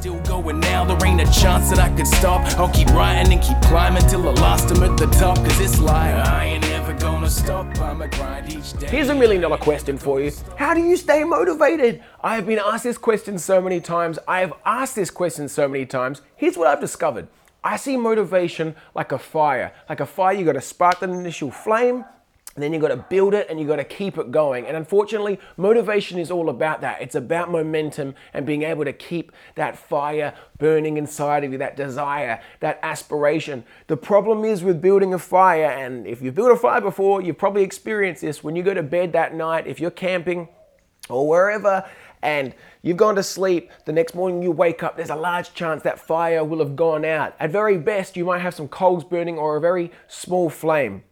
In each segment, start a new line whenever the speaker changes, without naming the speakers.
Still going now, there ain't a chance that I could stop. I'll keep writing and keep climbing till the last I'm at the top. Cause it's like I ain't ever gonna stop. I'ma grind each day.
Here's a million dollar question for you. How do you stay motivated? I have been asked this question so many times. I have asked this question so many times. Here's what I've discovered. I see motivation like a fire. Like a fire, you gotta spark that initial flame, and then you've got to build it and you've got to keep it going. And unfortunately, motivation is all about that. It's about momentum and being able to keep that fire burning inside of you, that desire, that aspiration. The problem is with building a fire, and if you've built a fire before, you've probably experienced this when you go to bed that night, if you're camping or wherever, and you've gone to sleep, the next morning you wake up, there's a large chance that fire will have gone out. At very best, you might have some coals burning or a very small flame.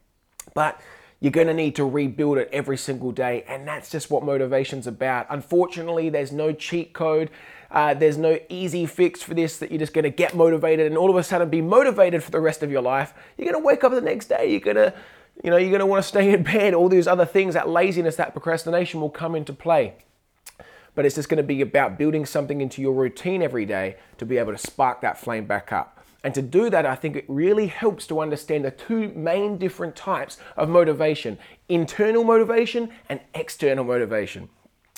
But you're going to need to rebuild it every single day. And that's just what motivation's about. Unfortunately, there's no cheat code. Uh, there's no easy fix for this that you're just going to get motivated and all of a sudden be motivated for the rest of your life. You're going to wake up the next day. You're going to, you know, you're going to want to stay in bed. All these other things, that laziness, that procrastination will come into play. But it's just going to be about building something into your routine every day to be able to spark that flame back up. And to do that, I think it really helps to understand the two main different types of motivation internal motivation and external motivation.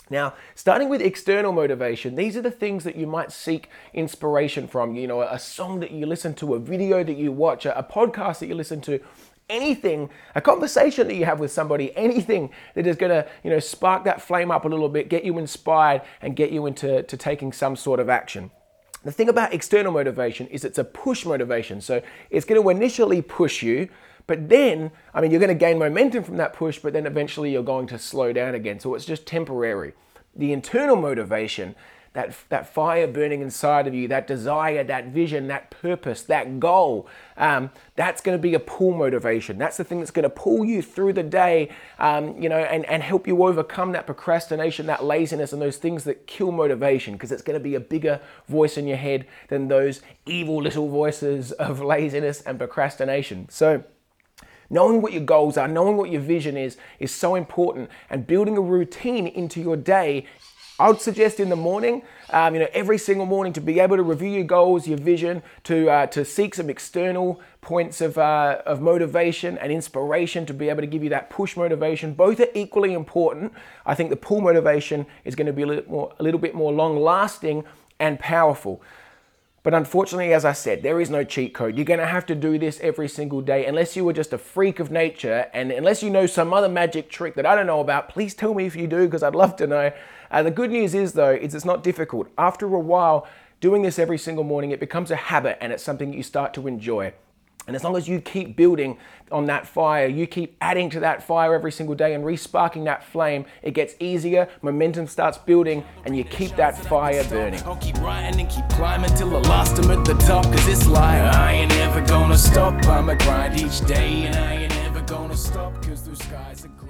Now, starting with external motivation, these are the things that you might seek inspiration from. You know, a song that you listen to, a video that you watch, a podcast that you listen to, anything, a conversation that you have with somebody, anything that is going to, you know, spark that flame up a little bit, get you inspired and get you into to taking some sort of action. The thing about external motivation is it's a push motivation. So it's going to initially push you, but then, I mean, you're going to gain momentum from that push, but then eventually you're going to slow down again. So it's just temporary. The internal motivation that, that fire burning inside of you, that desire, that vision, that purpose, that goal, um, that's going to be a pull motivation. That's the thing that's going to pull you through the day, um, you know, and, and help you overcome that procrastination, that laziness, and those things that kill motivation, because it's going to be a bigger voice in your head than those evil little voices of laziness and procrastination. So, Knowing what your goals are, knowing what your vision is, is so important. And building a routine into your day I would suggest in the morning, um, you know, every single morning to be able to review your goals, your vision, to uh, to seek some external points of uh, of motivation and inspiration to be able to give you that push motivation. Both are equally important. I think the pull motivation is going to be a little more, a little bit more long lasting and powerful. But unfortunately, as I said, there is no cheat code. You're going to have to do this every single day unless you were just a freak of nature and unless you know some other magic trick that I don't know about. Please tell me if you do because I'd love to know. Uh, the good news is, though, is it's not difficult. After a while, doing this every single morning, it becomes a habit and it's something you start to enjoy. And as long as you keep building on that fire, you keep adding to that fire every single day and resparking that flame, it gets easier, momentum starts building, and you keep that fire burning.
I'll keep writing and keep climbing till I'm at the top. Cause it's like I ain't ever gonna stop. I'ma grind each day and I ain't ever gonna stop. Cause the skies are.